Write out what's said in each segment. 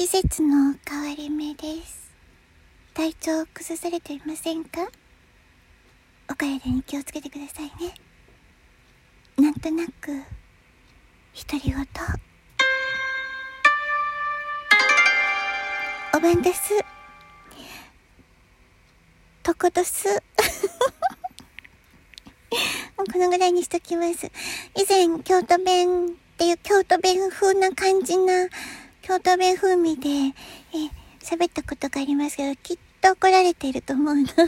季節の変わり目です。体調を崩されていませんか？お体に気をつけてくださいね。なんとなく、独り言。おばんです。とことす。このぐらいにしときます。以前、京都弁っていう京都弁風な感じな、京都弁風味で、え、喋ったことがありますけど、きっと怒られていると思うので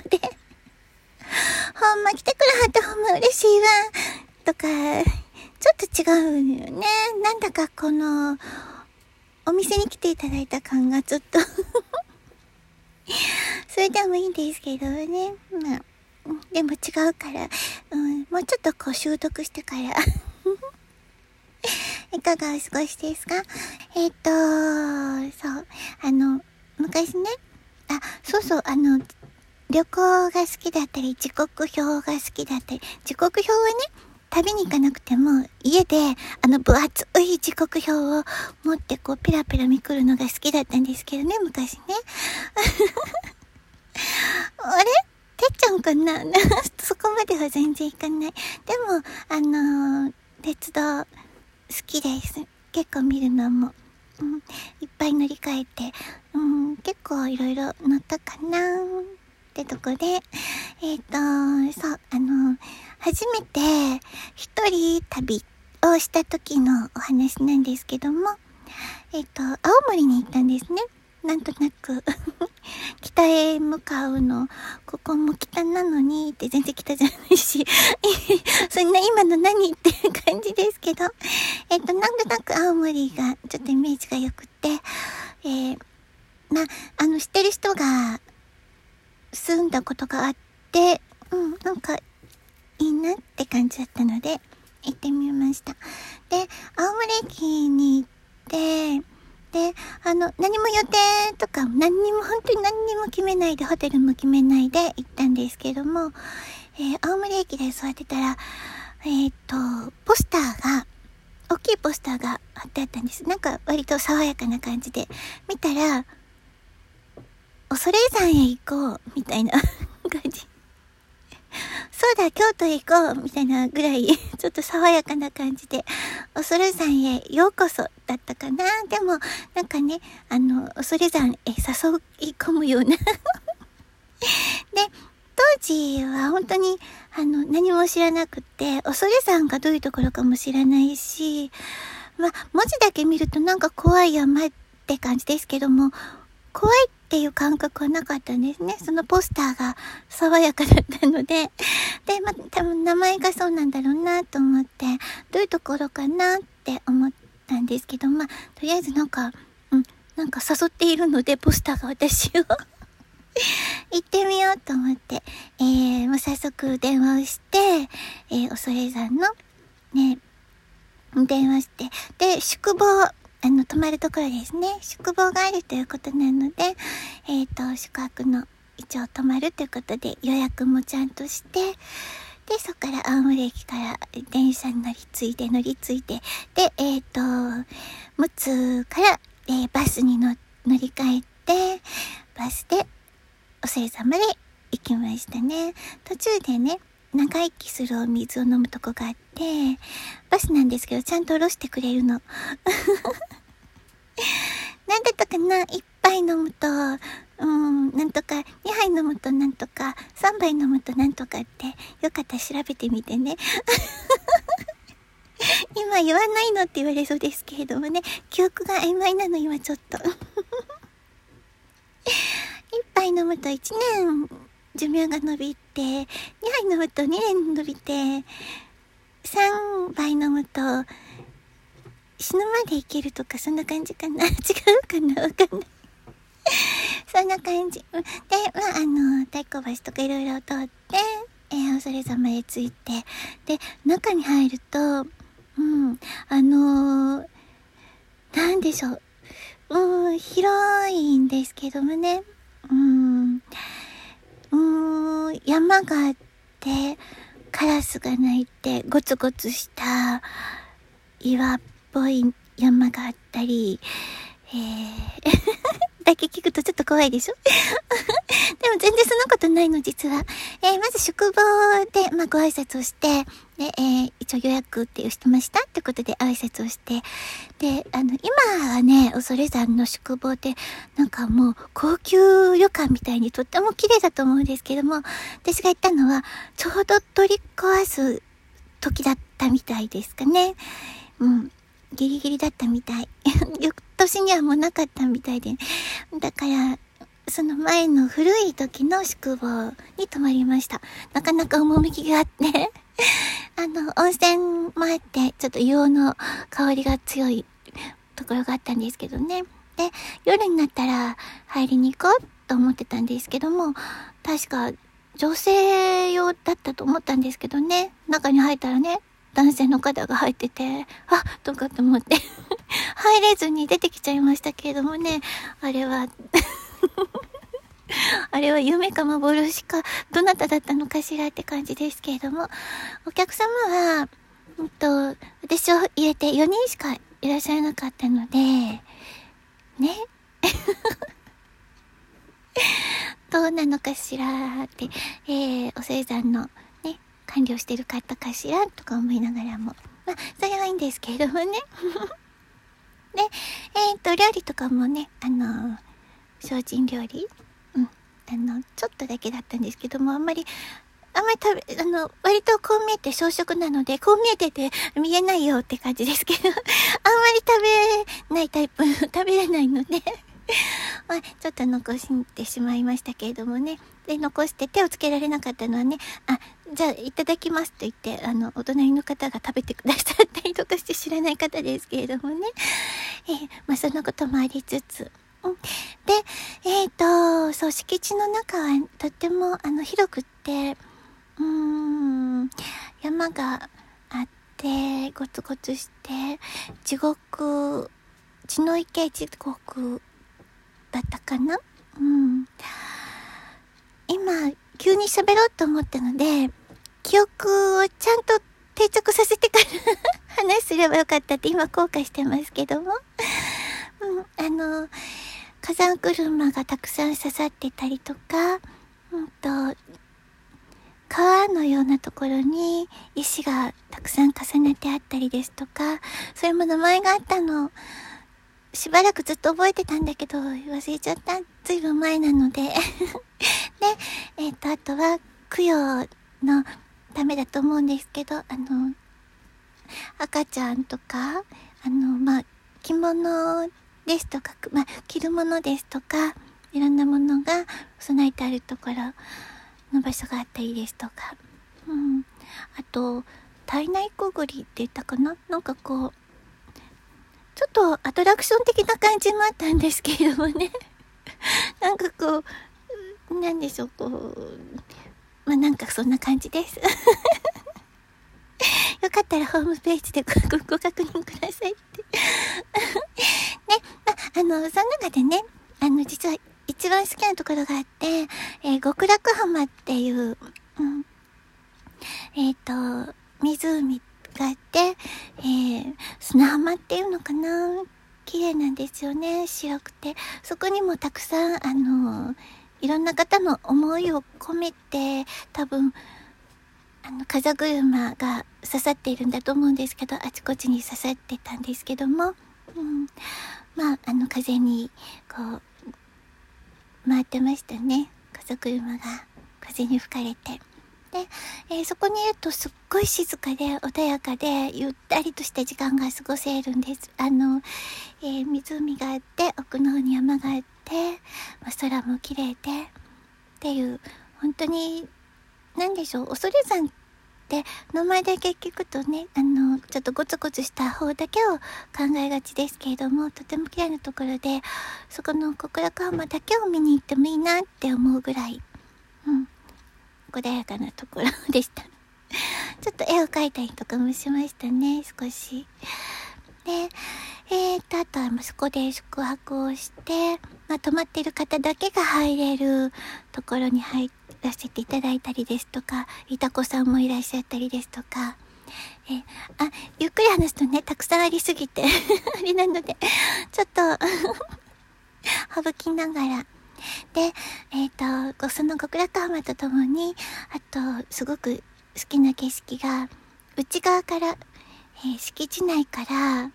ほんま来てくれはってほんま嬉しいわ。とか、ちょっと違うよね。なんだかこの、お店に来ていただいた感がちょっと それでもいいんですけどね。まあ、でも違うから、うん、もうちょっとこう習得してから いかがお過ごしですか？えっ、ー、と、そう、あの、昔ね、あ、そうそう、あの、旅行が好きだったり、時刻表が好きだったり、時刻表はね、旅に行かなくても、家で、あの、分厚い時刻表を持って、こう、ペラペラめくるのが好きだったんですけどね、昔ね。あれ？てっちゃんかな？そこまでは全然いかない。でも、あのー、鉄道、きです。結構見るのも。うん、いっぱい乗り換えて、うん、結構いろいろ乗ったかなってとこで、えっ、ー、と、そう、あの、初めて一人旅をした時のお話なんですけども、えっ、ー、と、青森に行ったんですね。なんとなく。北へ向かうの、ここも北なのに。って全然北じゃないし。そんな今の何っていう感じですけど、えっと、なんとなく青森がちょっとイメージが良くて、えー、まあ、の、知ってる人が住んだことがあって、うん、なんかいいなって感じだったので、行ってみました。で、青森駅に行って、で、あの、何も予定、何にも、本当に何にも決めないで、ホテルも決めないで行ったんですけども、えー、青森駅で座ってたら、えっ、と、ポスターが、大きいポスターが貼ってあったんです。なんか割と爽やかな感じで。見たら、恐山へ行こう、みたいな感じ。そうだ、京都へ行こうみたいなぐらい、ちょっと爽やかな感じで、恐山へようこそだったかな。でも、なんかね、あの、恐山へ誘い込むような で、当時は本当に、あの、何も知らなくて、恐山がどういうところかも知らないし、まあ、文字だけ見るとなんか怖い山って感じですけども、怖いっていう感覚はなかったんですね。そのポスターが爽やかだったので。で、ま、多分名前がそうなんだろうなと思って、どういうところかなって思ったんですけど、まあ、とりあえずなんか、うん、なんか誘っているので、ポスターが私を 行ってみようと思って、えー、もう早速電話をして、えー、恐れ山の、ね、電話して、で、宿坊、あの、泊まるところですね。宿坊があるということなので、えっ、ー、と、宿泊の一応泊まるということで予約もちゃんとして、で、そこから青森駅から電車に乗り継いで乗り継いで、で、えっ、ー、と、陸奥から、えー、バスに乗り換えて、バスでおせいさまで行きましたね。途中でね、長生きするお水を飲むとこがあって、バスなんですけど、ちゃんとおろしてくれるの。なんだったかな？一杯飲むと、うん、なんとか、2杯飲むとなんとか、3杯飲むとなんとかって、よかったら調べてみてね。今言わないのって言われそうですけれどもね、記憶が曖昧なの今ちょっと。一杯飲むと1年寿命が伸びて、2杯飲むと2年伸びて、3杯飲むと死ぬまで生きるとかそんな感じかな 違うかな？わかんない そんな感じ。で、まあ、あの、太鼓橋とかいろいろ通って、えー、恐れ様へ着いて、で、中に入ると、うん、あのー、なんでしょう。うん、広いんですけどもね。うん、山があって、カラスが鳴いて、ゴツゴツした岩っぽい山があったり、えーだけ聞くとちょっと怖いでしょ？でも全然そんなことないの、実は。えー、まず宿坊で、まあ、ご挨拶をして、で、えー、一応予約っていうしてましたってことで挨拶をして、で、あの、今はね、恐山の宿坊で、なんかもう高級旅館みたいにとっても綺麗だと思うんですけども、私が行ったのは、ちょうど取り壊す時だったみたいですかね。うん。ギリギリだったみたい。翌年にはもうなかったみたいで。だから、その前の古い時の宿坊に泊まりました。なかなか趣があって あの、温泉もあって、ちょっと硫黄の香りが強いところがあったんですけどね。で、夜になったら入りに行こうと思ってたんですけども、確か女性用だったと思ったんですけどね。中に入ったらね、男性の方が入ってて、あとかと思って 入れずに出てきちゃいましたけれどもね、あれは あれは夢か幻か、どなただったのかしらって感じですけれども、お客様は、うんと、私を入れて4人しかいらっしゃらなかったので、ね？どうなのかしらって、えー、お生産の管理をしてる方かしらとか思いながらも。まあ、それはいいんですけれどもね。で、えっ、ー、と、料理とかもね、あのー、精進料理うん。あの、ちょっとだけだったんですけども、あんまり、あんまり食べ、あの、割とこう見えて小食なので、こう見えてて見えないよって感じですけど、あんまり食べないタイプ、食べれないのでまあ、ちょっと残してしまいましたけれどもね。で、残して手をつけられなかったのはね、あ、じゃあいただきますと言って、あの、お隣の方が食べてくださったりとかして知らない方ですけれどもね。えー、まあそんなこともありつつ。うん、で、えっ、ー、と、そう、敷地の中はとっても、あの、広くって、うん、山があって、ゴツゴツして、地獄、血の池地獄だったかな？うん。急に喋ろうと思ったので、記憶をちゃんと定着させてから 話すればよかったって今後悔してますけども。うん、あの、火山車がたくさん刺さってたりとか、うんと、川のようなところに石がたくさん重ねてあったりですとか、そういうも名前があったのしばらくずっと覚えてたんだけど、忘れちゃった。ずいぶん前なので、えっ、ー、と、あとは、供養のためだと思うんですけど、あの、赤ちゃんとか、あの、まあ、着物ですとか、まあ、着るものですとか、いろんなものが備えてあるところの場所があったりですとか、うん。あと、体内くぐりって言ったかな？なんかこう、ちょっとアトラクション的な感じもあったんですけれどもね。なんかこう、なんでしょう、こう、まあなんかそんな感じです。よかったらホームページでごご確認くださいって。ね、まあ、あの、その中でね、あの、実は一番好きなところがあって、えー、極楽浜っていう、うん、えっ、ー、と、湖があって、えー、砂浜っていうのかな？綺麗なんですよね、白くて。そこにもたくさん、あの、いろんな方の思いを込めて、多分、あの、風車が刺さっているんだと思うんですけど、あちこちに刺さってたんですけども、うん、まあ、あの、風に、こう、回ってましたね。風車が風に吹かれて。で、えー、そこにいるとすっごい静かで穏やかでゆったりとした時間が過ごせるんです。あの、えー、湖があって奥の方に山があって、まあ、空も綺麗でっていう本当に何でしょう恐山って名前だけ聞くとねあのちょっとゴツゴツした方だけを考えがちですけれどもとても綺麗なところでそこの極楽浜だけを見に行ってもいいなって思うぐらい、うん、穏やかなところでした。ちょっと絵を描いたりとかもしましたね、少し。で、えーと、あとはそこで宿泊をして、まあ、泊まってる方だけが入れるところに入らせていただいたりですとか、いた子さんもいらっしゃったりですとか、えあ、ゆっくり話すとね、たくさんありすぎて あれなので、ちょっと 省きながら。で、えっ、ー、と、その極楽浜とともに、あと、すごく好きな景色が、内側から、えー、敷地内から、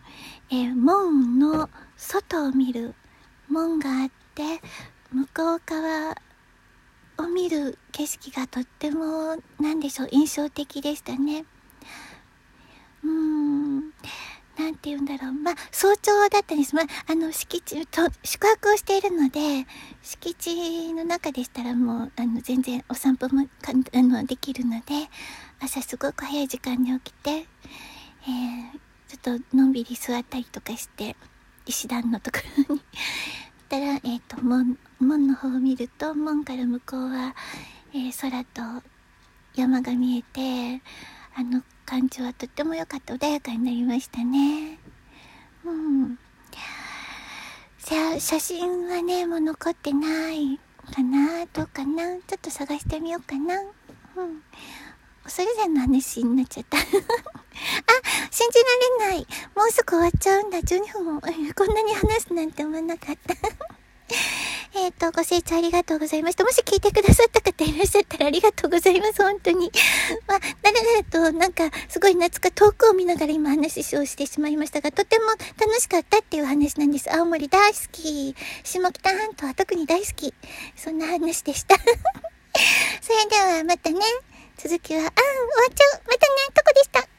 えー、門の外を見る門があって、向こう側を見る景色がとっても、何でしょう、印象的でしたね。うーん。なんて言うんだろう。まあ、早朝だったんです。まあ、あの、敷地と、宿泊をしているので、敷地の中でしたらもう、あの、全然お散歩もかあのできるので、朝すごく早い時間に起きて、えー、ちょっとのんびり座ったりとかして、石段のところにっ たら、えっ、ー、と、門、門の方を見ると、門から向こうは、えー、空と山が見えて、あの感じはとっても良かった。穏やかになりましたね。うん。写真はね、もう残ってないかなどうかなちょっと探してみようかな。うん。それぞれの話になっちゃった？あ、信じられない。もうすぐ終わっちゃうんだ。12分も。こんなに話すなんて思わなかった。えっと、ご清聴ありがとうございました。もし聞いてくださった方いらっしゃったらありがとうございます。本当に。まあ、だらだらと、なんか、すごい夏か遠くを見ながら今話をしてしまいましたが、とても楽しかったっていう話なんです。青森大好き。下北半島は特に大好き。そんな話でした。それではまたね。続きは、あん、終わっちゃう。またね、とこでした。